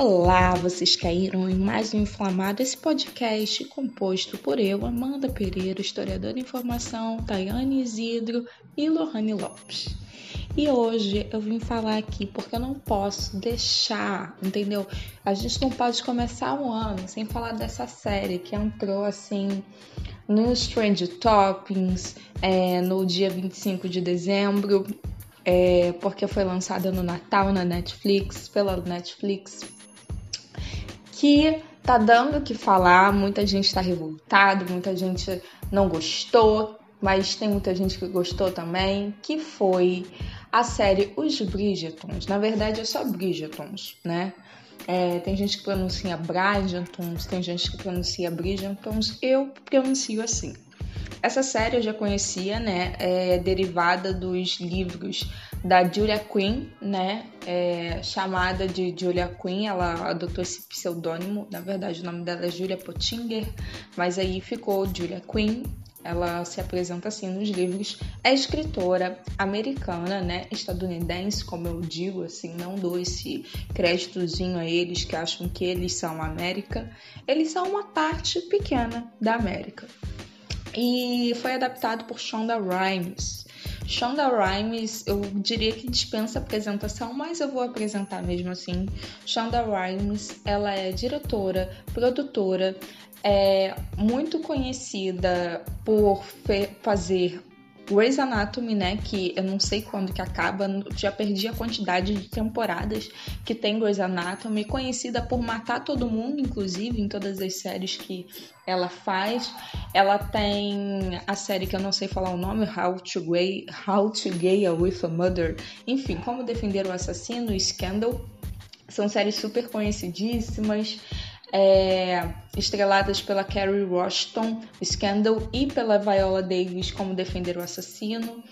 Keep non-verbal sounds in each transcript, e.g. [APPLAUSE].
Olá, vocês caíram em mais um Inflamado, esse podcast composto por eu, Amanda Pereira, historiadora em formação, Tayane Isidro e Lohane Lopes. E hoje eu vim falar aqui porque eu não posso deixar, entendeu? A gente não pode começar o ano sem falar dessa série que entrou assim no Strange Toppings é, no dia 25 de dezembro, é, porque foi lançada no Natal na Netflix, pela Netflix, que tá dando o que falar, muita gente tá revoltado, muita gente não gostou, mas tem muita gente que gostou também, que foi a série Os Bridgetons. Na verdade é só Bridgetons, né? É, tem gente que pronuncia Bridgetons, tem gente que pronuncia Bridgetons, eu pronuncio assim. Essa série eu já conhecia, né? É derivada dos livros da Julia Quinn, né? É, chamada de Julia Quinn, ela adotou esse pseudônimo. Na verdade, o nome dela é Julia Pottinger, mas aí ficou Julia Quinn ela se apresenta assim nos livros, é escritora americana, né, estadunidense, como eu digo, assim, não dou esse créditozinho a eles que acham que eles são a América, eles são uma parte pequena da América. E foi adaptado por Shonda Rhimes. Shonda Rhimes, eu diria que dispensa apresentação, mas eu vou apresentar mesmo assim. Shonda Rhimes, ela é diretora, produtora, é muito conhecida por fazer Grey's Anatomy, né, que eu não sei quando que acaba, já perdi a quantidade de temporadas que tem Grey's Anatomy, conhecida por matar todo mundo, inclusive, em todas as séries que ela faz. Ela tem a série que eu não sei falar o nome, How to Gay, How to Gay with a Mother, enfim, como defender o assassino, Scandal. São séries super conhecidíssimas é, estreladas pela Kerry Washington, Scandal e pela Viola Davis como Defender o Assassino.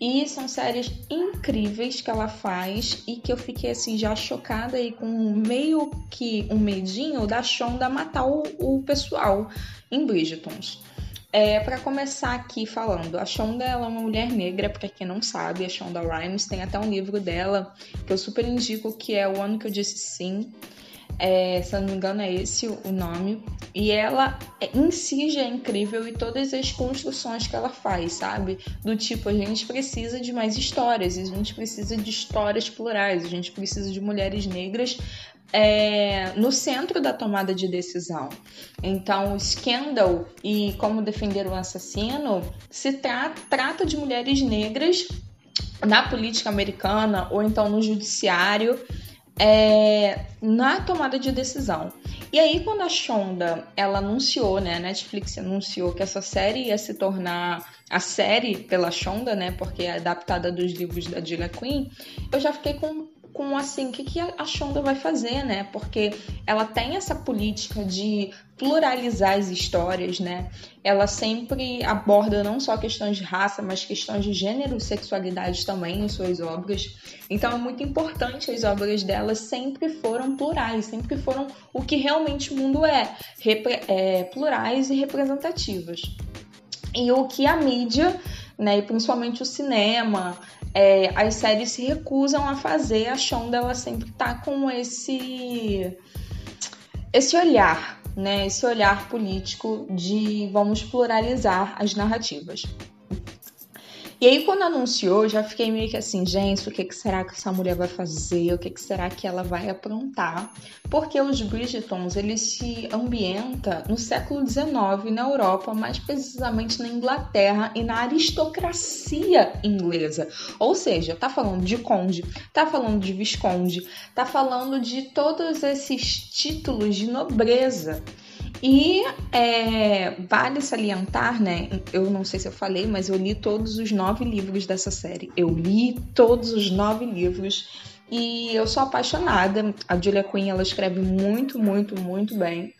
E são séries incríveis que ela faz e que eu fiquei assim já chocada aí com meio que um medinho da Shonda matar o, o pessoal em Bridgetons. É, para começar aqui falando, a Shonda ela é uma mulher negra, para quem não sabe, a Shonda Rhimes tem até um livro dela que eu super indico que é o ano que eu disse sim é, se eu não me engano é esse o nome, e ela em si já é incrível e todas as construções que ela faz, sabe? Do tipo, a gente precisa de mais histórias, a gente precisa de histórias plurais, a gente precisa de mulheres negras é, no centro da tomada de decisão. Então, o Scandal e Como Defender o Assassino se tra trata de mulheres negras na política americana ou então no judiciário é, na tomada de decisão. E aí, quando a Shonda ela anunciou, né, a Netflix anunciou que essa série ia se tornar a série pela Shonda, né, porque é adaptada dos livros da Julia Quinn, eu já fiquei com com assim, o que, que a Shonda vai fazer, né? Porque ela tem essa política de pluralizar as histórias, né? Ela sempre aborda não só questões de raça, mas questões de gênero e sexualidade também em suas obras. Então é muito importante as obras dela sempre foram plurais, sempre foram o que realmente o mundo é, é plurais e representativas. E o que a mídia, né, e principalmente o cinema, é, as séries se recusam a fazer, achando ela sempre tá com esse esse olhar, né, esse olhar político de vamos pluralizar as narrativas. E aí, quando anunciou, já fiquei meio que assim, gente, o que, que será que essa mulher vai fazer? O que, que será que ela vai aprontar? Porque os Bridgetons, eles se ambientam no século XIX na Europa, mais precisamente na Inglaterra e na aristocracia inglesa. Ou seja, tá falando de conde, tá falando de visconde, tá falando de todos esses títulos de nobreza. E é, vale salientar, né? Eu não sei se eu falei, mas eu li todos os nove livros dessa série. Eu li todos os nove livros e eu sou apaixonada. A Julia Quinn ela escreve muito, muito, muito bem.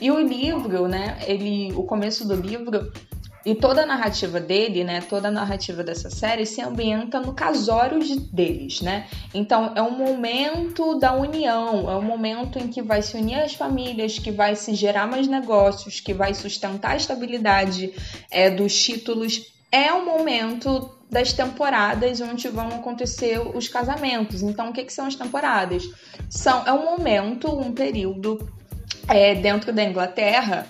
E o livro, né? Ele, o começo do livro e toda a narrativa dele, né, toda a narrativa dessa série se ambienta no casório de, deles, né? Então é um momento da união, é um momento em que vai se unir as famílias, que vai se gerar mais negócios, que vai sustentar a estabilidade é, dos títulos. É um momento das temporadas onde vão acontecer os casamentos. Então, o que, que são as temporadas? São, é um momento, um período é, dentro da Inglaterra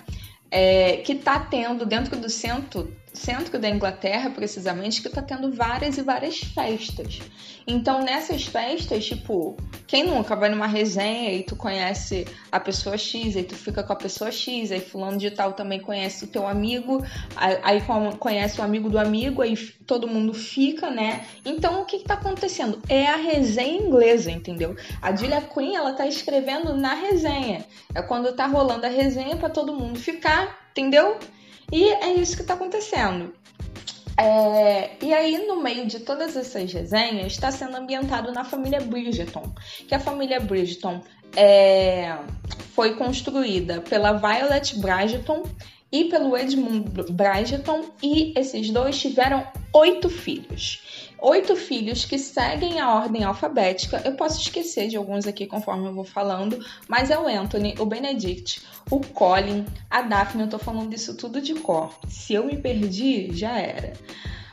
é, que está tendo, dentro do centro centro da Inglaterra, precisamente, que tá tendo várias e várias festas. Então, nessas festas, tipo, quem nunca vai numa resenha e tu conhece a pessoa X, aí tu fica com a pessoa X, aí fulano de tal também conhece o teu amigo, aí conhece o amigo do amigo, aí todo mundo fica, né? Então, o que que tá acontecendo? É a resenha inglesa, entendeu? A Julia Quinn, ela tá escrevendo na resenha. É quando tá rolando a resenha para todo mundo ficar, entendeu? E é isso que está acontecendo. É, e aí, no meio de todas essas resenhas, está sendo ambientado na família Bridgeton, que a família Bridgeton é, foi construída pela Violet Bridgeton e pelo Edmund Bridgeton, e esses dois tiveram oito filhos oito filhos que seguem a ordem alfabética. Eu posso esquecer de alguns aqui conforme eu vou falando, mas é o Anthony, o Benedict, o Colin, a Daphne. Eu tô falando isso tudo de cor. Se eu me perdi, já era.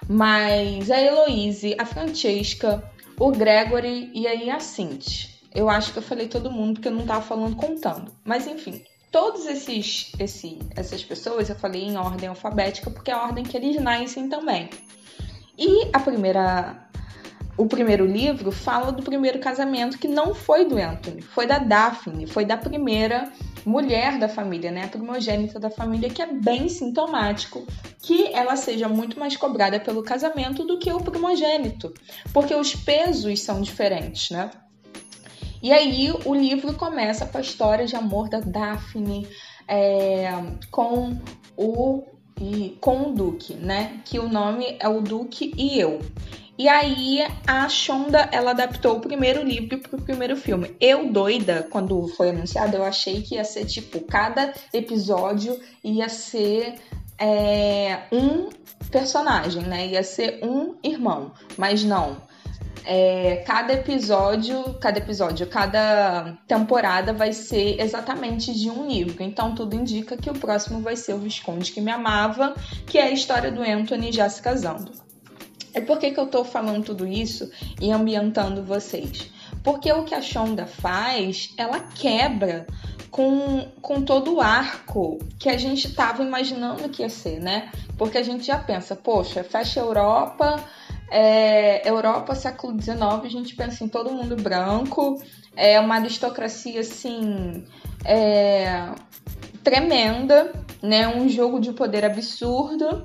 Mas a Heloise, a Francesca, o Gregory e aí a Cindy. Eu acho que eu falei todo mundo porque eu não tava falando contando. Mas enfim, todos esses, esse, essas pessoas eu falei em ordem alfabética porque é a ordem que eles nascem também. E a primeira o primeiro livro fala do primeiro casamento que não foi do Anthony, foi da Daphne, foi da primeira mulher da família, né, a primogênita da família, que é bem sintomático que ela seja muito mais cobrada pelo casamento do que o primogênito, porque os pesos são diferentes, né? E aí o livro começa com a história de amor da Daphne é, com o e com o Duque, né? Que o nome é o Duque e eu. E aí a Shonda, ela adaptou o primeiro livro pro primeiro filme. Eu doida, quando foi anunciado, eu achei que ia ser tipo, cada episódio ia ser é, um personagem, né? Ia ser um irmão. Mas não é, cada episódio, cada episódio, cada temporada vai ser exatamente de um livro. Então tudo indica que o próximo vai ser o Visconde que me amava, que é a história do Anthony já se casando. E por que, que eu tô falando tudo isso e ambientando vocês? Porque o que a Shonda faz, ela quebra com, com todo o arco que a gente tava imaginando que ia ser, né? Porque a gente já pensa, poxa, fecha a Europa, é, Europa, século XIX, a gente pensa em todo mundo branco, é uma aristocracia assim é, tremenda, né? Um jogo de poder absurdo.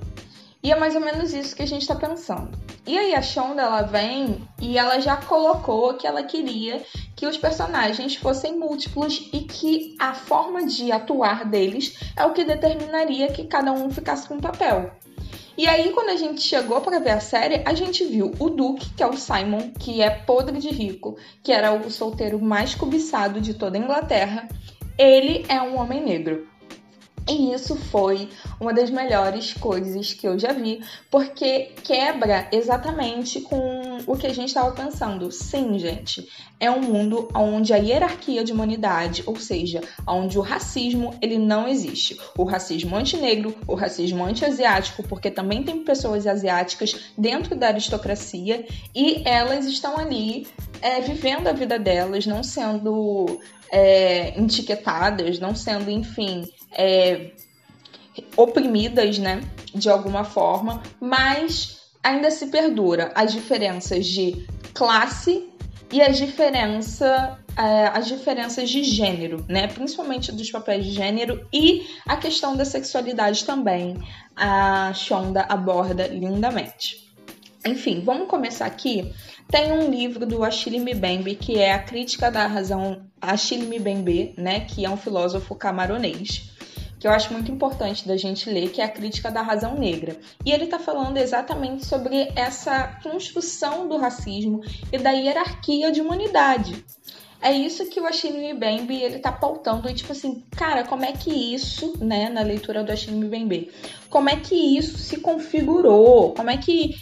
E é mais ou menos isso que a gente está pensando. E aí a Shonda ela vem e ela já colocou que ela queria que os personagens fossem múltiplos e que a forma de atuar deles é o que determinaria que cada um ficasse com um papel. E aí, quando a gente chegou para ver a série, a gente viu o Duke, que é o Simon, que é podre de rico, que era o solteiro mais cobiçado de toda a Inglaterra. Ele é um homem negro. E isso foi uma das melhores coisas que eu já vi, porque quebra exatamente com o que a gente estava pensando. Sim, gente, é um mundo onde a hierarquia de humanidade, ou seja, onde o racismo ele não existe. O racismo antinegro, o racismo anti-asiático, porque também tem pessoas asiáticas dentro da aristocracia e elas estão ali é, vivendo a vida delas, não sendo é, etiquetadas, não sendo, enfim, é, oprimidas, né, de alguma forma, mas ainda se perdura as diferenças de classe e as, diferença, é, as diferenças de gênero, né? Principalmente dos papéis de gênero e a questão da sexualidade também. A Shonda aborda lindamente. Enfim, vamos começar aqui. Tem um livro do Achille Mbembe que é a crítica da razão Achille Mbembe, né? Que é um filósofo camaronês que eu acho muito importante da gente ler, que é a crítica da razão negra. E ele está falando exatamente sobre essa construção do racismo e da hierarquia de humanidade. É isso que o Achille Mbembe ele tá pautando e tipo assim, cara, como é que isso, né, na leitura do Achille Mbembe, como é que isso se configurou? Como é que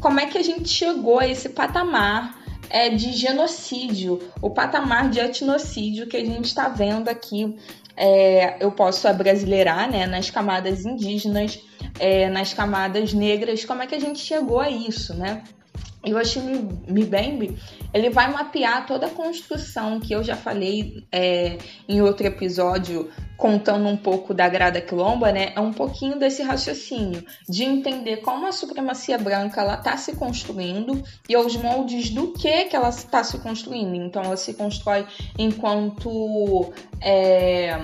como é que a gente chegou a esse patamar é, de genocídio, o patamar de etnocídio que a gente está vendo aqui é, eu posso abrasileirar né, nas camadas indígenas é, nas camadas negras, como é que a gente chegou a isso, né? E o Mbembe, ele vai mapear toda a construção que eu já falei é, em outro episódio, contando um pouco da Grada Quilomba, né? É um pouquinho desse raciocínio, de entender como a supremacia branca ela está se construindo e os moldes do que que ela está se construindo. Então, ela se constrói enquanto é,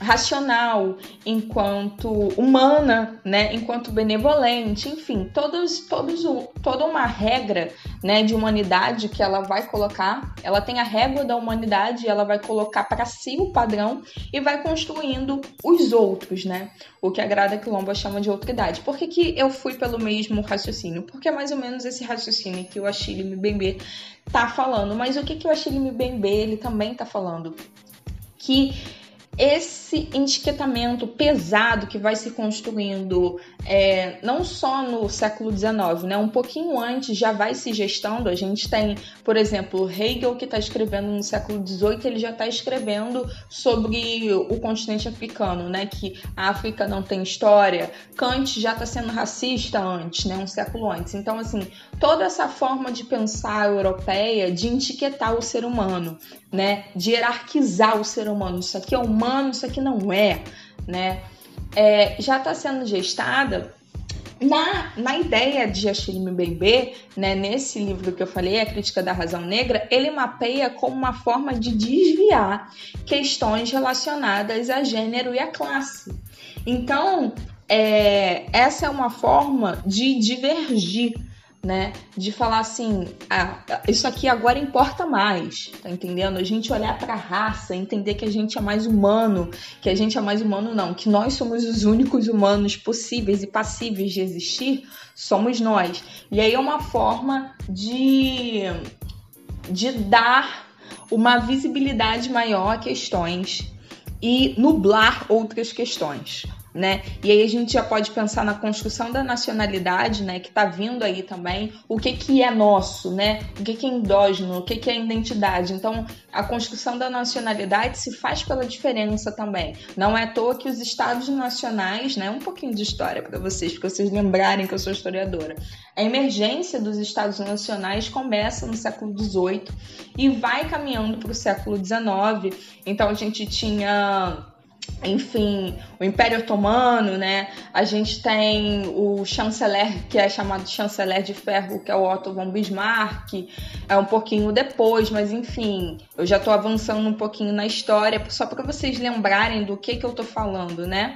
racional, enquanto humana, né, enquanto benevolente, enfim, todos, todos, toda uma regra, né, de humanidade que ela vai colocar, ela tem a régua da humanidade, ela vai colocar para si o padrão e vai construindo os outros, né, o que a Grada Quilomba chama de outridade. Por que, que eu fui pelo mesmo raciocínio? Porque é mais ou menos esse raciocínio que o Achille Mbembe tá falando, mas o que, que o Achille Mbembe ele também tá falando? Que esse etiquetamento pesado que vai se construindo é, não só no século XIX, né? um pouquinho antes já vai se gestando. A gente tem, por exemplo, Hegel que está escrevendo no século XVIII, ele já está escrevendo sobre o continente africano, né? que a África não tem história. Kant já está sendo racista antes, né? um século antes. Então, assim, toda essa forma de pensar europeia, de etiquetar o ser humano, né? de hierarquizar o ser humano. Isso aqui é humano, isso aqui não é. Né? é, já está sendo gestada na, na ideia de Achille Mbembe, né, nesse livro que eu falei, A Crítica da Razão Negra, ele mapeia como uma forma de desviar questões relacionadas a gênero e a classe. Então, é, essa é uma forma de divergir né? De falar assim, ah, isso aqui agora importa mais, tá entendendo? A gente olhar para a raça, entender que a gente é mais humano, que a gente é mais humano não, que nós somos os únicos humanos possíveis e passíveis de existir, somos nós. E aí é uma forma de de dar uma visibilidade maior a questões e nublar outras questões né? E aí a gente já pode pensar na construção da nacionalidade, né? Que está vindo aí também. O que que é nosso, né? O que que é endógeno, o que que é identidade. Então, a construção da nacionalidade se faz pela diferença também. Não é à toa que os estados nacionais, né? Um pouquinho de história para vocês, para vocês lembrarem que eu sou historiadora. A emergência dos estados nacionais começa no século XVIII e vai caminhando para o século XIX. Então, a gente tinha enfim, o Império Otomano, né? A gente tem o chanceler, que é chamado chanceler de ferro, que é o Otto von Bismarck, é um pouquinho depois, mas enfim, eu já estou avançando um pouquinho na história, só para vocês lembrarem do que, que eu estou falando, né?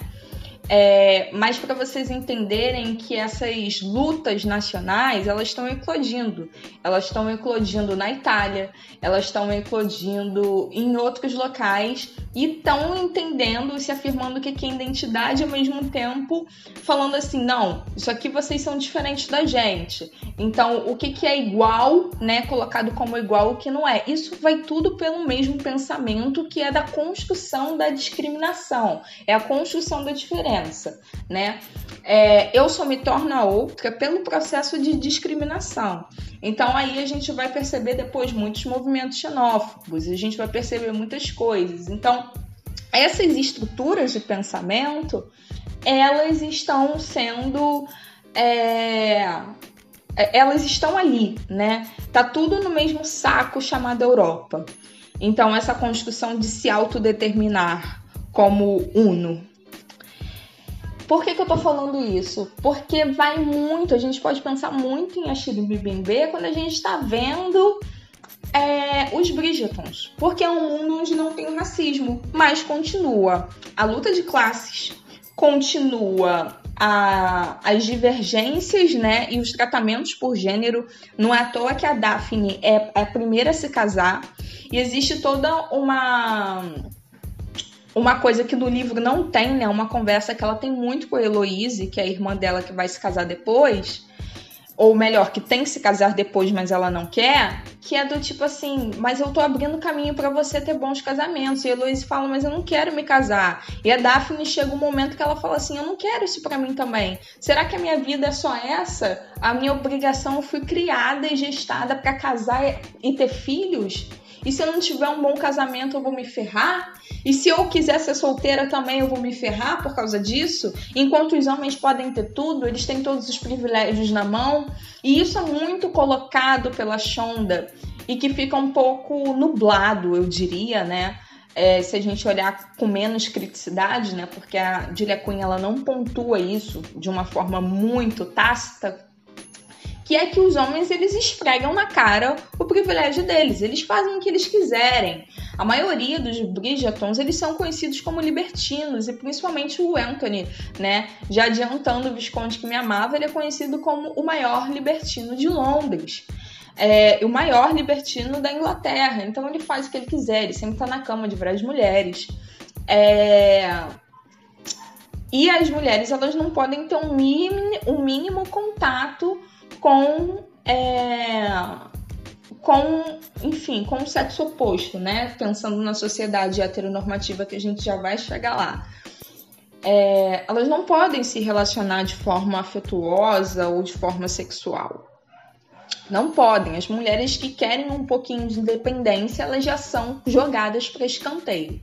É, mas para vocês entenderem que essas lutas nacionais elas estão eclodindo, elas estão eclodindo na Itália, elas estão eclodindo em outros locais e estão entendendo se afirmando que é identidade ao mesmo tempo falando assim, não, isso aqui vocês são diferentes da gente. Então, o que, que é igual, né, colocado como igual, o que não é. Isso vai tudo pelo mesmo pensamento que é da construção da discriminação, é a construção da diferença, né? É, eu só me torno a outra pelo processo de discriminação. Então aí a gente vai perceber depois muitos movimentos xenófobos, a gente vai perceber muitas coisas. Então, essas estruturas de pensamento, elas estão sendo é, elas estão ali, né? Tá tudo no mesmo saco chamado Europa. Então, essa construção de se autodeterminar como uno, por que, que eu tô falando isso? Porque vai muito, a gente pode pensar muito em Achille Mbembe quando a gente está vendo é, os Bridgetons. Porque é um mundo onde não tem racismo, mas continua a luta de classes, continua a, as divergências né, e os tratamentos por gênero. Não é à toa que a Daphne é a primeira a se casar e existe toda uma uma coisa que no livro não tem, né? Uma conversa que ela tem muito com a Heloise, que é a irmã dela que vai se casar depois, ou melhor, que tem que se casar depois, mas ela não quer, que é do tipo assim, mas eu tô abrindo caminho para você ter bons casamentos. E a Heloise fala, mas eu não quero me casar. E a Daphne chega um momento que ela fala assim, eu não quero isso para mim também. Será que a minha vida é só essa? A minha obrigação, eu fui criada e gestada para casar e ter filhos? E se eu não tiver um bom casamento, eu vou me ferrar? E se eu quiser ser solteira também, eu vou me ferrar por causa disso? Enquanto os homens podem ter tudo, eles têm todos os privilégios na mão. E isso é muito colocado pela Shonda e que fica um pouco nublado, eu diria, né? É, se a gente olhar com menos criticidade, né? Porque a Julia Quinn ela não pontua isso de uma forma muito tácita, que é que os homens eles esfregam na cara privilégio deles, eles fazem o que eles quiserem. A maioria dos Bridgetons eles são conhecidos como libertinos e principalmente o Anthony, né? Já adiantando o Visconde que me amava, ele é conhecido como o maior libertino de Londres. É, o maior libertino da Inglaterra. Então ele faz o que ele quiser, ele sempre tá na cama de várias mulheres. É... E as mulheres elas não podem ter um mínimo, um mínimo contato com é, com, enfim, com o sexo oposto, né? Pensando na sociedade heteronormativa que a gente já vai chegar lá. É, elas não podem se relacionar de forma afetuosa ou de forma sexual. Não podem. As mulheres que querem um pouquinho de independência, elas já são jogadas para escanteio.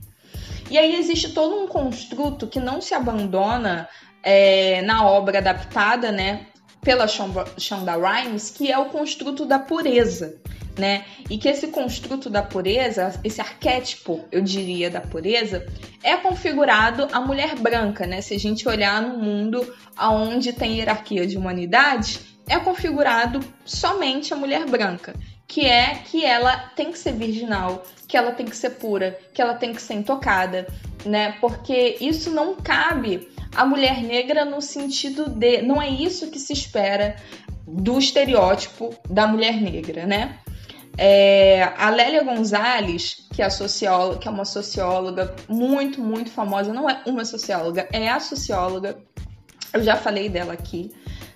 E aí existe todo um construto que não se abandona é, na obra adaptada, né? pela Shonda Rhimes, que é o construto da pureza, né? E que esse construto da pureza, esse arquétipo, eu diria, da pureza, é configurado a mulher branca, né? Se a gente olhar no mundo onde tem hierarquia de humanidade, é configurado somente a mulher branca, que é que ela tem que ser virginal, que ela tem que ser pura, que ela tem que ser intocada, né? Porque isso não cabe a mulher negra no sentido de. Não é isso que se espera do estereótipo da mulher negra, né? É, a Lélia Gonzalez, que é, socióloga, que é uma socióloga muito, muito famosa, não é uma socióloga, é a socióloga, eu já falei dela aqui,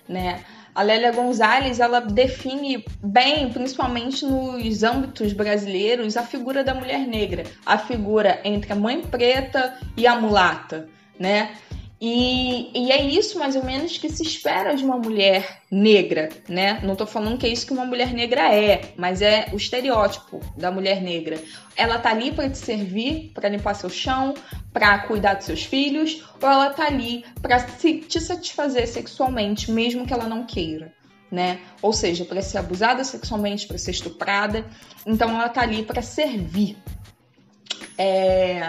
né? A Lélia Gonzalez, ela define bem, principalmente nos âmbitos brasileiros, a figura da mulher negra, a figura entre a mãe preta e a mulata, né? E, e, é isso mais ou menos que se espera de uma mulher negra, né? Não tô falando que é isso que uma mulher negra é, mas é o estereótipo da mulher negra. Ela tá ali para te servir, para limpar seu chão, para cuidar dos seus filhos, ou ela tá ali para te satisfazer sexualmente, mesmo que ela não queira. Né? Ou seja, para ser abusada sexualmente, para ser estuprada. Então ela tá ali para servir. É...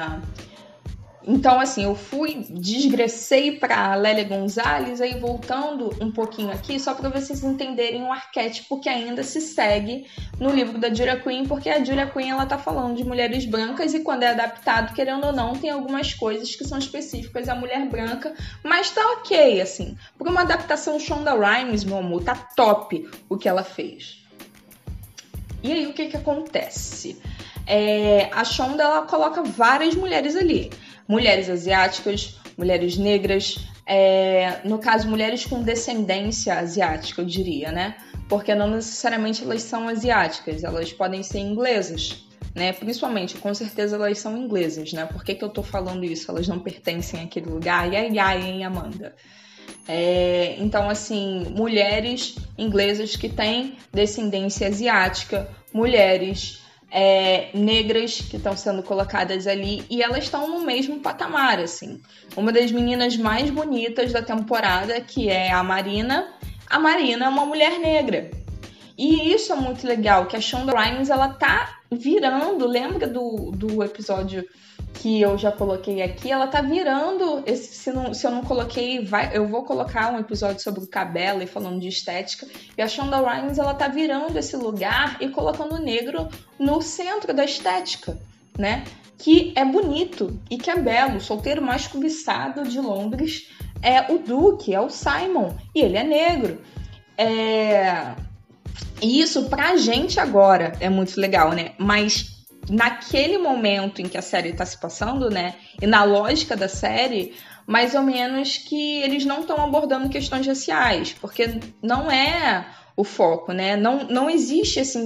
Então, assim, eu fui, desgressei para Lélia Gonzalez, aí voltando um pouquinho aqui, só para vocês entenderem um arquétipo que ainda se segue no livro da Julia Quinn, porque a Julia Quinn ela tá falando de mulheres brancas e quando é adaptado, querendo ou não, tem algumas coisas que são específicas à mulher branca, mas tá ok, assim. Por uma adaptação Shonda Rhimes, meu amor, tá top o que ela fez. E aí, o que que acontece? É, a Shonda, ela coloca várias mulheres ali mulheres asiáticas, mulheres negras, é, no caso, mulheres com descendência asiática, eu diria, né? Porque não necessariamente elas são asiáticas, elas podem ser inglesas, né? Principalmente, com certeza elas são inglesas, né? Por que, que eu tô falando isso? Elas não pertencem àquele lugar. Ai, ai, ai, hein, Amanda? É, então, assim, mulheres inglesas que têm descendência asiática, mulheres é, negras que estão sendo colocadas ali e elas estão no mesmo patamar, assim. Uma das meninas mais bonitas da temporada, que é a Marina, a Marina é uma mulher negra. E isso é muito legal, que a Shonda Rhimes, ela tá virando, lembra do, do episódio que eu já coloquei aqui, ela tá virando. Esse, se, não, se eu não coloquei, vai, eu vou colocar um episódio sobre o cabelo e falando de estética. E a Shonda Rhimes ela tá virando esse lugar e colocando o negro no centro da estética, né? Que é bonito e que é belo. O solteiro mais cobiçado de Londres é o Duke, é o Simon, e ele é negro. É... E isso pra gente agora é muito legal, né? Mas naquele momento em que a série está se passando, né? E na lógica da série, mais ou menos que eles não estão abordando questões raciais, porque não é o foco, né? Não, não existe esse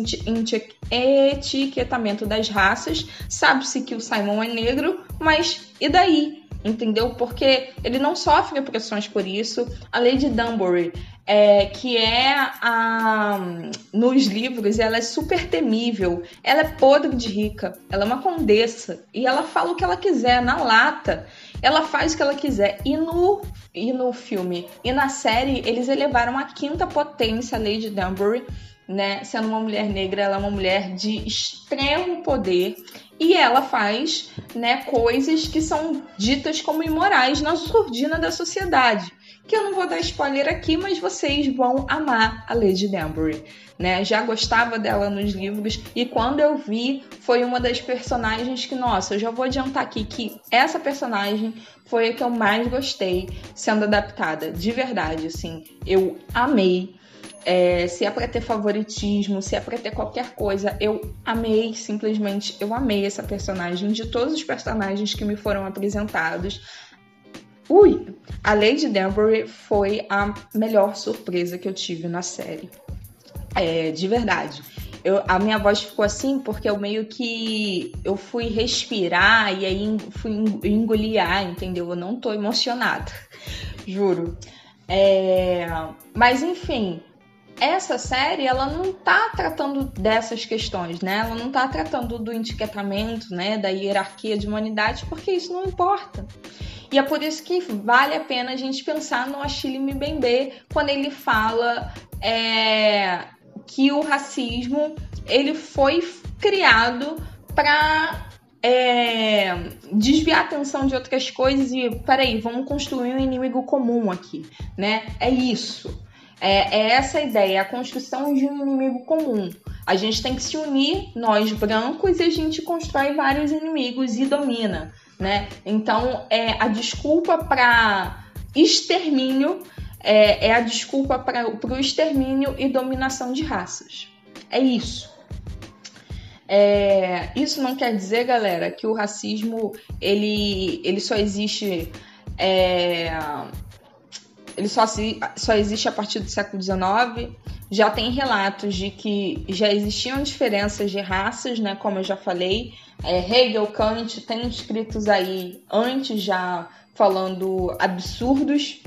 etiquetamento das raças. Sabe-se que o Simon é negro, mas e daí? Entendeu? Porque ele não sofre pressões por isso. A Lady Dunbury é, que é a nos livros ela é super temível, ela é podre de rica, ela é uma condessa. E ela fala o que ela quiser na lata, ela faz o que ela quiser. E no e no filme e na série eles elevaram a quinta potência a Lady Danbury, né? Sendo uma mulher negra, ela é uma mulher de extremo poder. E ela faz, né, coisas que são ditas como imorais na surdina da sociedade que eu não vou dar spoiler aqui, mas vocês vão amar a Lady Danbury, né? Já gostava dela nos livros e quando eu vi, foi uma das personagens que, nossa, eu já vou adiantar aqui que essa personagem foi a que eu mais gostei sendo adaptada, de verdade, assim, eu amei. É, se é para ter favoritismo, se é para ter qualquer coisa, eu amei, simplesmente eu amei essa personagem de todos os personagens que me foram apresentados. Ui, a Lady Danbury foi a melhor surpresa que eu tive na série. É, de verdade. Eu, a minha voz ficou assim porque eu meio que eu fui respirar e aí fui engolir entendeu? Eu não tô emocionada, [LAUGHS] juro. É, mas enfim, essa série ela não tá tratando dessas questões, né? Ela não tá tratando do etiquetamento, né, da hierarquia de humanidade, porque isso não importa. E é por isso que vale a pena a gente pensar no Achille Mbembe quando ele fala é, que o racismo ele foi criado para é, desviar a atenção de outras coisas e peraí, vamos construir um inimigo comum aqui, né? É isso. É, é essa a ideia, a construção de um inimigo comum. A gente tem que se unir, nós brancos, e a gente constrói vários inimigos e domina né? Então, é a desculpa para extermínio é, é, a desculpa para o extermínio e dominação de raças. É isso. É, isso não quer dizer, galera, que o racismo ele, ele só existe é, ele só, só existe a partir do século XIX. Já tem relatos de que já existiam diferenças de raças, né? Como eu já falei, é, Hegel, Kant tem escritos aí antes já falando absurdos,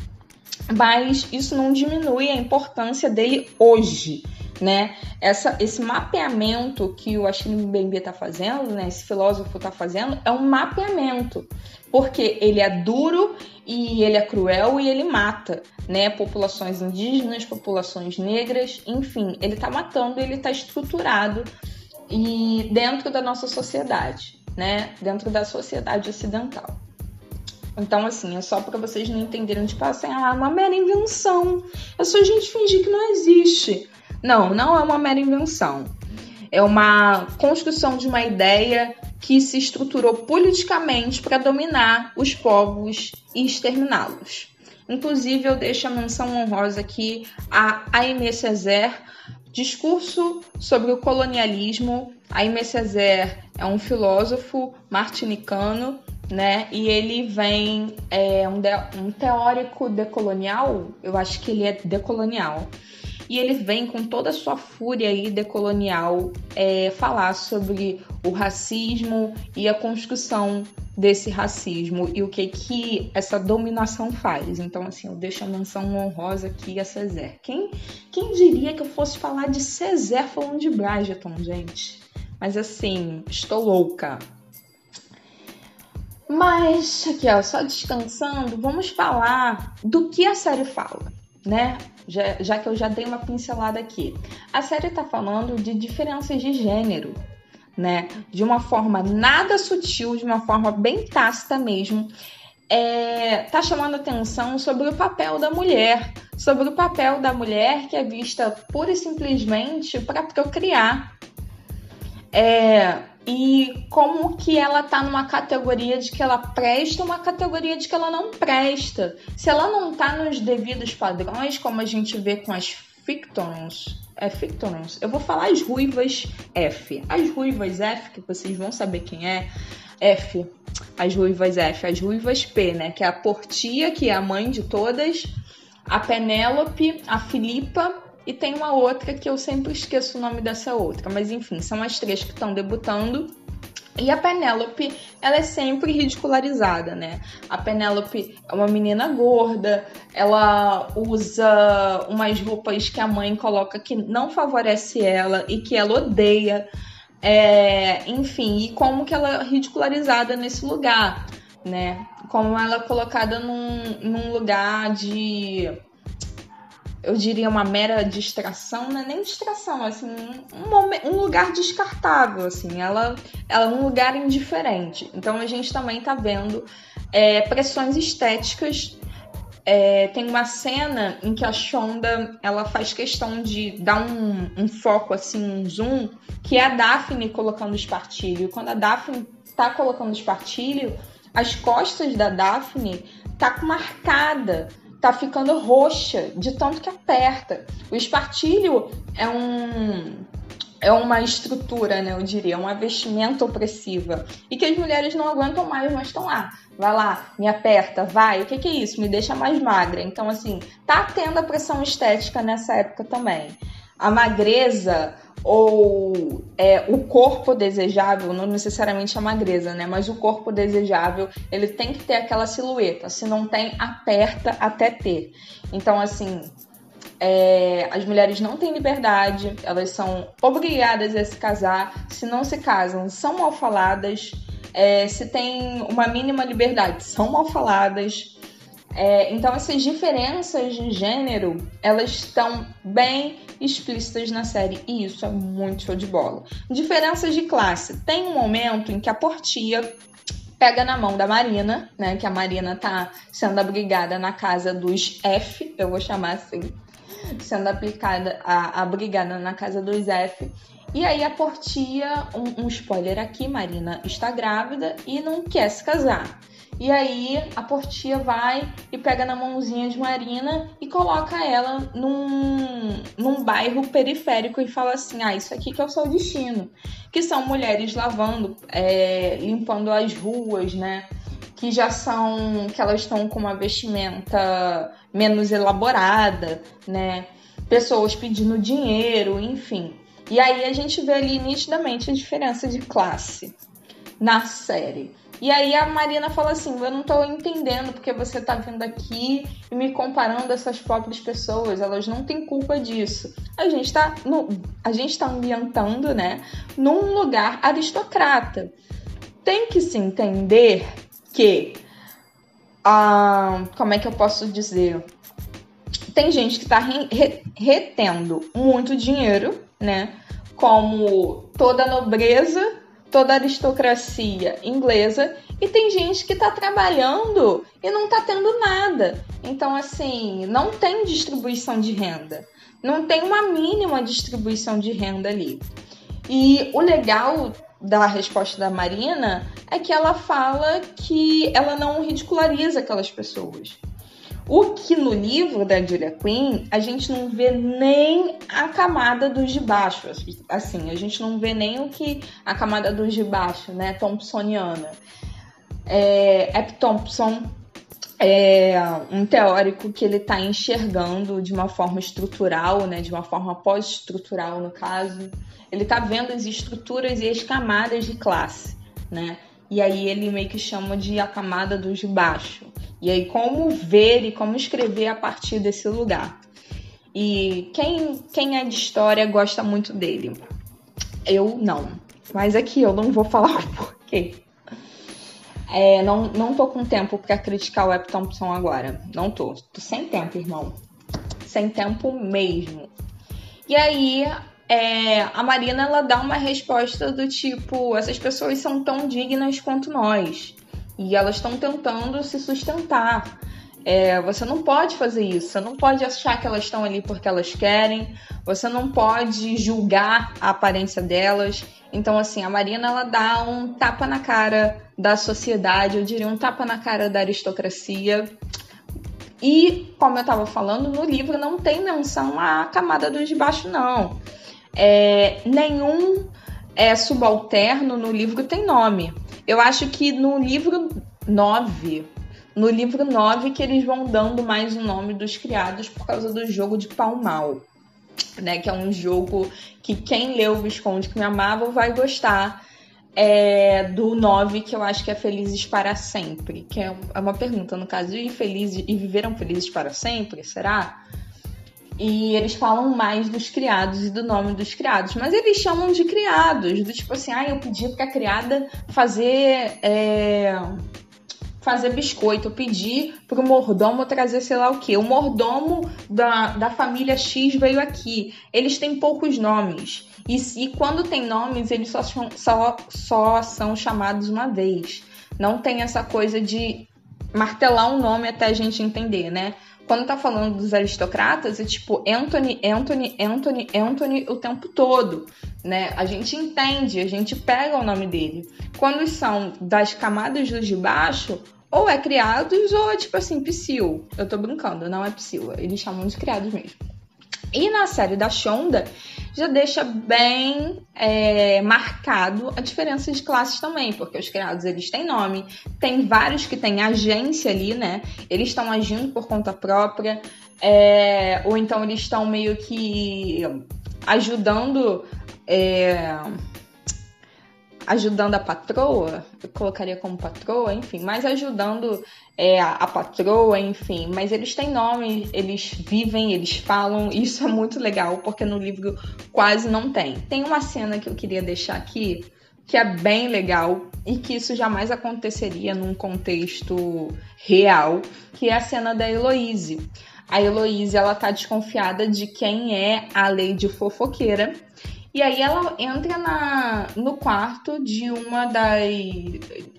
mas isso não diminui a importância dele hoje, né? Essa, esse mapeamento que o Achille Mbembe está fazendo, né? Esse filósofo está fazendo, é um mapeamento, porque ele é duro e ele é cruel e ele mata, né? Populações indígenas, populações negras, enfim, ele está matando, ele está estruturado e dentro da nossa sociedade, né? Dentro da sociedade ocidental. Então, assim, é só para vocês não entenderem, tipo assim, ah, uma mera invenção. É só a gente fingir que não existe. Não, não é uma mera invenção. É uma construção de uma ideia que se estruturou politicamente para dominar os povos e exterminá-los. Inclusive, eu deixo a menção honrosa aqui a Aimé Césaire, Discurso sobre o colonialismo. Aimé Césaire é um filósofo martinicano, né? E ele vem é um, de, um teórico decolonial, eu acho que ele é decolonial. E ele vem com toda a sua fúria aí decolonial é, falar sobre o racismo e a construção desse racismo e o que que essa dominação faz. Então, assim, eu deixo a menção honrosa aqui a César. Quem, quem diria que eu fosse falar de César falando de Brageton, gente? Mas assim, estou louca. Mas aqui, ó, só descansando, vamos falar do que a série fala, né? Já, já que eu já dei uma pincelada aqui. A série tá falando de diferenças de gênero, né? De uma forma nada sutil, de uma forma bem tácita mesmo, é, tá chamando atenção sobre o papel da mulher, sobre o papel da mulher que é vista pura e simplesmente para procriar. É, e como que ela tá numa categoria de que ela presta, uma categoria de que ela não presta. Se ela não tá nos devidos padrões, como a gente vê com as fictons, é Fictorons. Eu vou falar as ruivas F. As ruivas F, que vocês vão saber quem é, F. As ruivas F. As ruivas P, né? Que é a Portia, que é a mãe de todas. A Penélope, a Filipa e tem uma outra que eu sempre esqueço o nome dessa outra. Mas enfim, são as três que estão debutando. E a Penélope, ela é sempre ridicularizada, né? A Penélope é uma menina gorda, ela usa umas roupas que a mãe coloca que não favorece ela e que ela odeia. É, enfim, e como que ela é ridicularizada nesse lugar, né? Como ela é colocada num, num lugar de eu diria uma mera distração, não é nem distração, assim, um, um, lugar descartável, assim, ela, ela é um lugar indiferente. Então a gente também está vendo é, pressões estéticas. É, tem uma cena em que a Shonda ela faz questão de dar um, um foco, assim, um zoom, que é a Daphne colocando espartilho. Quando a Daphne está colocando espartilho, as costas da Daphne tá marcada tá ficando roxa de tanto que aperta. O espartilho é um é uma estrutura, né, eu diria, uma vestimenta opressiva e que as mulheres não aguentam mais, mas estão lá. Vai lá, me aperta, vai. O que, que é isso? Me deixa mais magra. Então, assim, tá tendo a pressão estética nessa época também. A magreza ou é, o corpo desejável, não necessariamente a magreza, né? Mas o corpo desejável, ele tem que ter aquela silhueta. Se não tem, aperta até ter. Então, assim, é, as mulheres não têm liberdade, elas são obrigadas a se casar. Se não se casam, são mal faladas. É, se tem uma mínima liberdade, são mal faladas. É, então essas diferenças de gênero elas estão bem explícitas na série e isso é muito show de bola. Diferenças de classe. Tem um momento em que a Portia pega na mão da Marina, né? Que a Marina tá sendo abrigada na casa dos F, eu vou chamar assim, sendo aplicada, a, abrigada na casa dos F. E aí a Portia, um, um spoiler aqui, Marina está grávida e não quer se casar. E aí a Portia vai e pega na mãozinha de Marina e coloca ela num, num bairro periférico e fala assim: ah, isso aqui que é o seu destino. Que são mulheres lavando, é, limpando as ruas, né? Que já são. que elas estão com uma vestimenta menos elaborada, né? Pessoas pedindo dinheiro, enfim. E aí a gente vê ali nitidamente a diferença de classe na série. E aí a Marina fala assim: Eu não tô entendendo porque você tá vindo aqui e me comparando a essas pobres pessoas, elas não têm culpa disso. A gente tá, no, a gente tá ambientando, né, num lugar aristocrata. Tem que se entender que. Ah, como é que eu posso dizer? Tem gente que tá re, retendo muito dinheiro, né? Como toda nobreza toda a aristocracia inglesa e tem gente que está trabalhando e não está tendo nada. Então, assim, não tem distribuição de renda. Não tem uma mínima distribuição de renda ali. E o legal da resposta da Marina é que ela fala que ela não ridiculariza aquelas pessoas. O que no livro da Julia Quinn a gente não vê nem a camada dos de baixo, assim, a gente não vê nem o que a camada dos de baixo, né, Thompsoniana. É, Ep Thompson é um teórico que ele está enxergando de uma forma estrutural, né, de uma forma pós-estrutural no caso, ele está vendo as estruturas e as camadas de classe, né? E aí ele meio que chama de a camada dos de baixo. E aí, como ver e como escrever a partir desse lugar. E quem, quem é de história gosta muito dele. Eu não. Mas aqui eu não vou falar [LAUGHS] o porquê. É, não, não tô com tempo para criticar o Ep Thompson agora. Não tô. Tô sem tempo, irmão. Sem tempo mesmo. E aí, é, a Marina ela dá uma resposta do tipo: essas pessoas são tão dignas quanto nós e elas estão tentando se sustentar. É, você não pode fazer isso, você não pode achar que elas estão ali porque elas querem, você não pode julgar a aparência delas. Então, assim, a Marina ela dá um tapa na cara da sociedade, eu diria um tapa na cara da aristocracia. E, como eu estava falando, no livro não tem menção à camada dos de baixo, não. É, nenhum é, subalterno no livro tem nome. Eu acho que no livro 9, no livro 9 que eles vão dando mais o nome dos criados por causa do jogo de pau mal. Né, que é um jogo que quem leu o Visconde que me amava vai gostar. é do 9, que eu acho que é Felizes para Sempre. Que é, uma pergunta, no caso, e, felizes, e viveram felizes para sempre? Será? E eles falam mais dos criados e do nome dos criados. Mas eles chamam de criados. Do tipo assim, ah, eu pedi pra criada fazer. É, fazer biscoito. Eu pedi pro mordomo trazer sei lá o que. O mordomo da, da família X veio aqui. Eles têm poucos nomes. E, e quando tem nomes, eles só, só, só são chamados uma vez. Não tem essa coisa de martelar um nome até a gente entender, né? Quando tá falando dos aristocratas, é tipo Anthony, Anthony, Anthony, Anthony o tempo todo, né? A gente entende, a gente pega o nome dele. Quando são das camadas dos de baixo, ou é criados ou é tipo assim, psil. Eu tô brincando, não é psil, eles chamam de criados mesmo. E na série da Shonda, já deixa bem é, marcado a diferença de classes também, porque os criados eles têm nome, tem vários que têm agência ali, né? Eles estão agindo por conta própria, é, ou então eles estão meio que ajudando. É, ajudando a patroa, eu colocaria como patroa, enfim, mas ajudando é, a, a, patroa, enfim. Mas eles têm nome, eles vivem, eles falam, isso é muito legal, porque no livro quase não tem. Tem uma cena que eu queria deixar aqui, que é bem legal e que isso jamais aconteceria num contexto real, que é a cena da Heloise. A Heloise, ela tá desconfiada de quem é a Lady Fofoqueira e aí ela entra na, no quarto de uma das.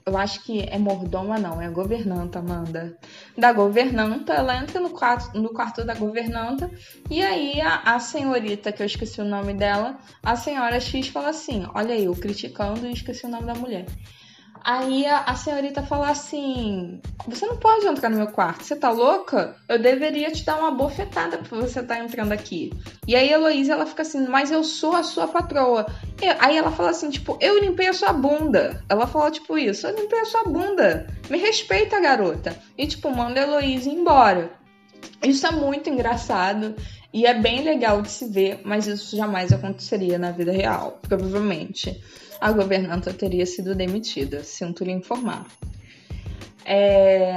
Eu acho que é mordoma, não, é governanta, Amanda. Da governanta, ela entra no quarto, no quarto da governanta. E aí a, a senhorita, que eu esqueci o nome dela, a senhora X fala assim: Olha aí, eu criticando e esqueci o nome da mulher. Aí a, a, senhorita fala assim: Você não pode entrar no meu quarto, você tá louca? Eu deveria te dar uma bofetada pra você estar tá entrando aqui. E aí a Heloísa ela fica assim: Mas eu sou a sua patroa. E, aí ela fala assim: Tipo, eu limpei a sua bunda. Ela fala tipo isso: Eu limpei a sua bunda. Me respeita, garota. E tipo, manda a Heloísa embora. Isso é muito engraçado. E é bem legal de se ver, mas isso jamais aconteceria na vida real, provavelmente a governanta teria sido demitida, sinto lhe informar. É,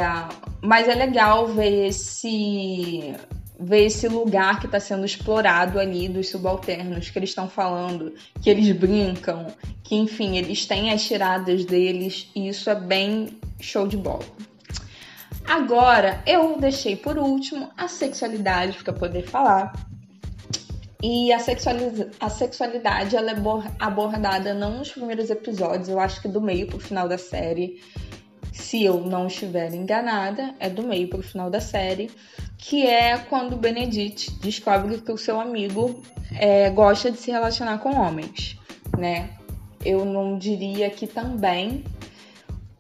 mas é legal ver esse ver esse lugar que está sendo explorado ali dos subalternos, que eles estão falando, que eles brincam, que enfim, eles têm as tiradas deles, e isso é bem show de bola. Agora, eu deixei por último a sexualidade para poder falar, e a, sexualidade, a sexualidade ela é abordada não nos primeiros episódios, eu acho que do meio pro final da série. Se eu não estiver enganada, é do meio pro final da série, que é quando Benedict descobre que o seu amigo é, gosta de se relacionar com homens, né? Eu não diria que também,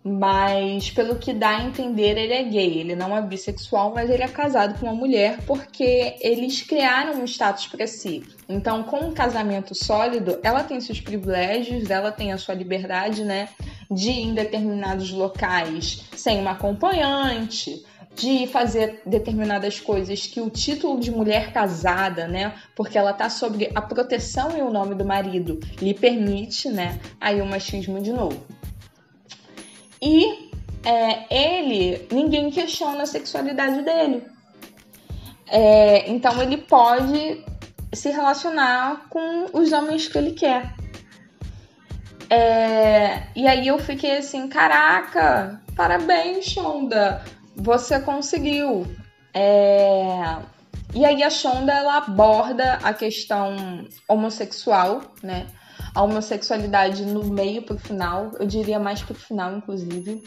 mas pelo que dá a entender, ele é gay. Ele não é bissexual, mas ele é casado com uma mulher porque eles criaram um status para si. Então, com um casamento sólido, ela tem seus privilégios, ela tem a sua liberdade, né, de ir em determinados locais sem uma acompanhante, de fazer determinadas coisas que o título de mulher casada, né, porque ela tá sobre a proteção e o nome do marido, lhe permite, né, aí o machismo de novo. E é, ele, ninguém questiona a sexualidade dele. É, então ele pode se relacionar com os homens que ele quer. É, e aí eu fiquei assim, caraca, parabéns, Shonda, você conseguiu. É, e aí a Shonda ela aborda a questão homossexual, né? A homossexualidade no meio pro final, eu diria mais pro final, inclusive,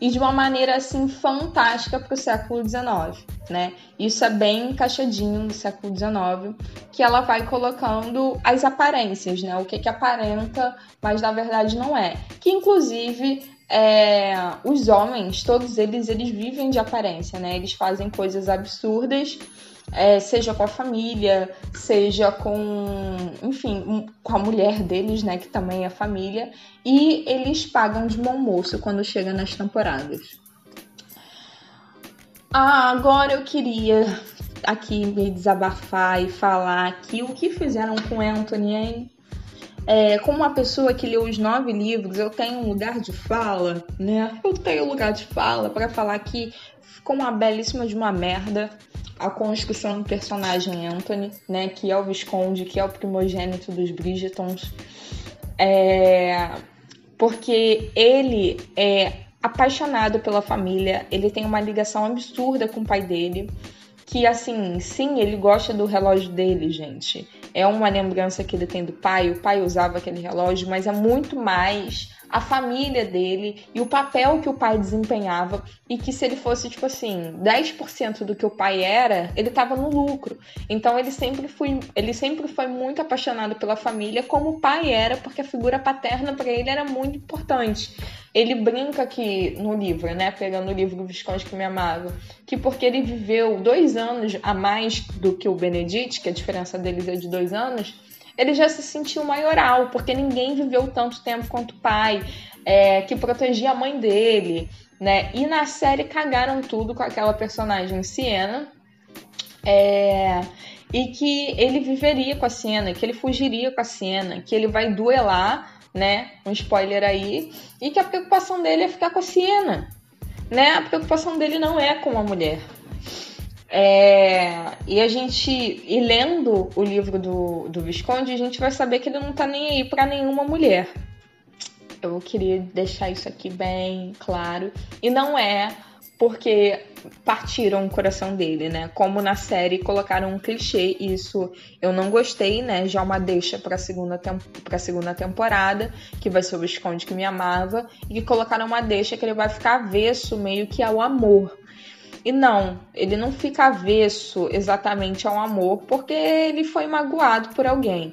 e de uma maneira assim fantástica pro século XIX, né? Isso é bem encaixadinho no século XIX, que ela vai colocando as aparências, né? O que que aparenta, mas na verdade não é. Que inclusive é, os homens, todos eles, eles vivem de aparência, né? Eles fazem coisas absurdas é, seja com a família, seja com, enfim, com a mulher deles, né, que também é família, e eles pagam de bom moço quando chega nas temporadas. Ah, agora eu queria aqui me desabafar e falar aqui o que fizeram com Anthony, hein? é, como uma pessoa que leu os nove livros, eu tenho um lugar de fala, né? Eu tenho um lugar de fala para falar que ficou uma belíssima de uma merda a construção do personagem Anthony, né? Que é o Visconde, que é o primogênito dos Bridgetons. É, porque ele é apaixonado pela família, ele tem uma ligação absurda com o pai dele. Que assim, sim, ele gosta do relógio dele, gente. É uma lembrança que ele tem do pai. O pai usava aquele relógio, mas é muito mais a família dele e o papel que o pai desempenhava e que se ele fosse tipo assim, 10% do que o pai era, ele estava no lucro. Então ele sempre foi, ele sempre foi muito apaixonado pela família como o pai era, porque a figura paterna para ele era muito importante. Ele brinca que no livro, né, pegando o livro Visconde que me amava, que porque ele viveu dois anos a mais do que o Benedict, que a diferença deles é de dois anos, ele já se sentiu maioral, porque ninguém viveu tanto tempo quanto o pai, é, que protegia a mãe dele, né? E na série cagaram tudo com aquela personagem Siena. É, e que ele viveria com a Siena, que ele fugiria com a Siena, que ele vai duelar, né? Um spoiler aí, e que a preocupação dele é ficar com a Siena, né? A preocupação dele não é com a mulher, é, e a gente, e lendo o livro do, do Visconde, a gente vai saber que ele não tá nem aí para nenhuma mulher. Eu queria deixar isso aqui bem claro. E não é porque partiram o coração dele, né? Como na série colocaram um clichê, isso eu não gostei, né? Já uma deixa para segunda para segunda temporada, que vai ser o Visconde que me amava, e colocaram uma deixa que ele vai ficar avesso meio que ao amor. E não, ele não fica avesso exatamente ao amor porque ele foi magoado por alguém.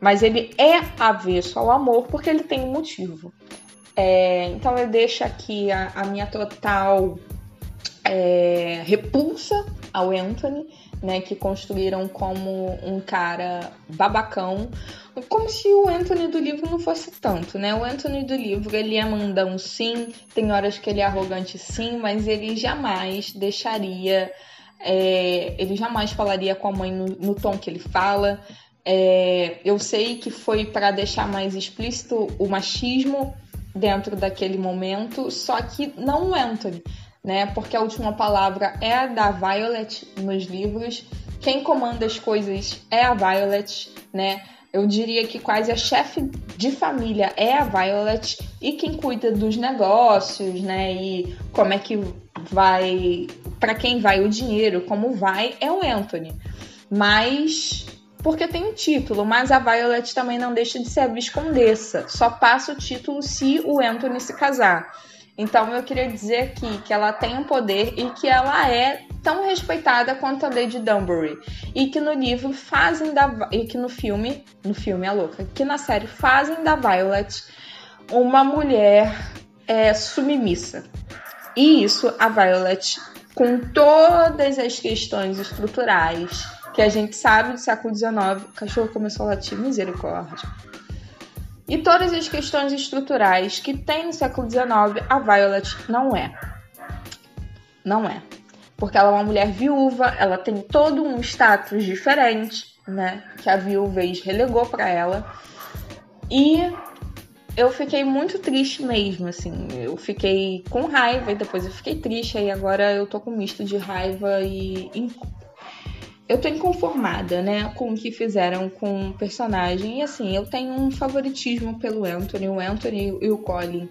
Mas ele é avesso ao amor porque ele tem um motivo. É, então eu deixo aqui a, a minha total é, repulsa ao Anthony né, que construíram como um cara babacão, como se o Anthony do livro não fosse tanto, né? O Anthony do livro, ele é mandão sim, tem horas que ele é arrogante sim, mas ele jamais deixaria, é, ele jamais falaria com a mãe no, no tom que ele fala. É, eu sei que foi para deixar mais explícito o machismo dentro daquele momento, só que não o Anthony né? Porque a última palavra é a da Violet nos livros. Quem comanda as coisas é a Violet, né? Eu diria que quase a chefe de família é a Violet e quem cuida dos negócios, né? E como é que vai, para quem vai o dinheiro, como vai, é o Anthony. Mas porque tem um título, mas a Violet também não deixa de ser a viscondessa. Só passa o título se o Anthony se casar. Então eu queria dizer aqui que ela tem um poder e que ela é tão respeitada quanto a Lady Dunbury. E que no livro fazem da. E que no filme. No filme é louca. Que na série fazem da Violet uma mulher é, submissa. E isso a Violet, com todas as questões estruturais que a gente sabe do século XIX, o cachorro começou a latir misericórdia e todas as questões estruturais que tem no século XIX, a Violet não é. Não é. Porque ela é uma mulher viúva, ela tem todo um status diferente, né? Que a viuvez relegou para ela. E eu fiquei muito triste mesmo, assim. Eu fiquei com raiva e depois eu fiquei triste. E agora eu tô com misto de raiva e eu tô inconformada, né, com o que fizeram com o personagem. E assim, eu tenho um favoritismo pelo Anthony. O Anthony e o Colin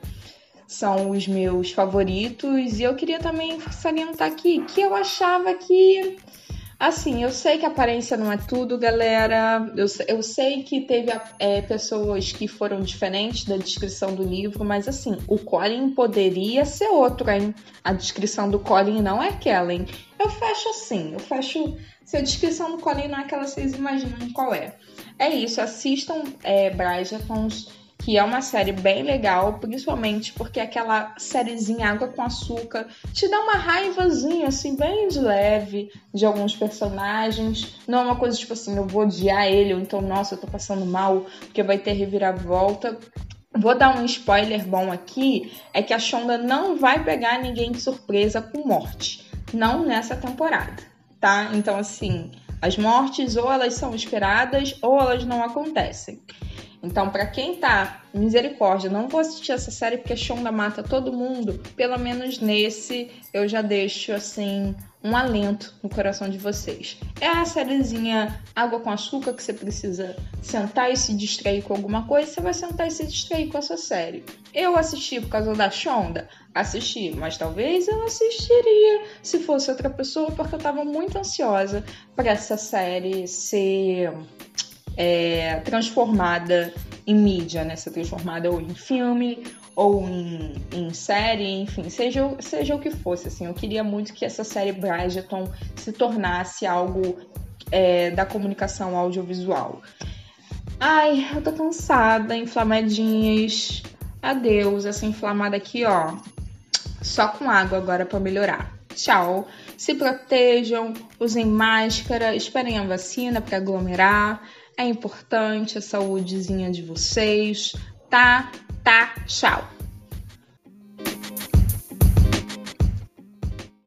são os meus favoritos. E eu queria também salientar aqui que eu achava que. Assim, eu sei que aparência não é tudo, galera. Eu, eu sei que teve é, pessoas que foram diferentes da descrição do livro, mas assim, o Colin poderia ser outro, hein? A descrição do Colin não é aquela, hein? Eu fecho assim, eu fecho se a descrição do Colin não é aquela vocês imaginam qual é. É isso, assistam é, Bridgertons, que é uma série bem legal, principalmente porque aquela sériezinha Água com Açúcar te dá uma raivazinha, assim, bem de leve de alguns personagens. Não é uma coisa tipo assim, eu vou odiar ele, ou então, nossa, eu tô passando mal porque vai ter reviravolta. Vou dar um spoiler bom aqui, é que a Shonda não vai pegar ninguém de surpresa com morte. Não nessa temporada tá? Então, assim, as mortes ou elas são esperadas ou elas não acontecem. Então, para quem tá misericórdia, não vou assistir essa série porque Shonda mata todo mundo, pelo menos nesse eu já deixo assim um alento no coração de vocês. É a sériezinha Água com Açúcar que você precisa sentar e se distrair com alguma coisa, você vai sentar e se distrair com essa série. Eu assisti por causa da Shonda? Assisti, mas talvez eu assistiria se fosse outra pessoa, porque eu tava muito ansiosa para essa série ser é, transformada em mídia, né? Ser transformada ou em filme ou em, em, série, enfim, seja, seja o que fosse, assim, eu queria muito que essa série Bridgerton se tornasse algo é, da comunicação audiovisual. Ai, eu tô cansada, inflamadinhas. Adeus, essa inflamada aqui, ó. Só com água agora para melhorar. Tchau. Se protejam, usem máscara, esperem a vacina para aglomerar. É importante a saúdezinha de vocês, tá? Tá? Tchau.